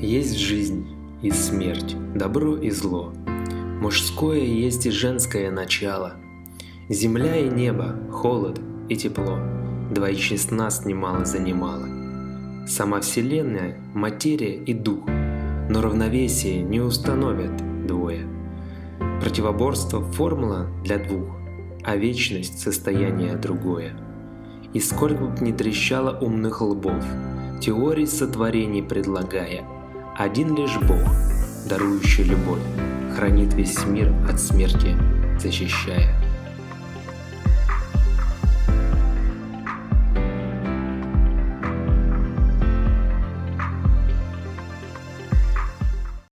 Есть жизнь и смерть, добро и зло. Мужское есть и женское начало. Земля и небо, холод и тепло. Двоичность нас немало занимала. Сама Вселенная, материя и дух, но равновесие не установят двое. Противоборство – формула для двух, а вечность – состояние другое. И сколько б ни трещало умных лбов, теорий сотворений предлагая – один лишь Бог, дарующий любовь, хранит весь мир от смерти, защищая.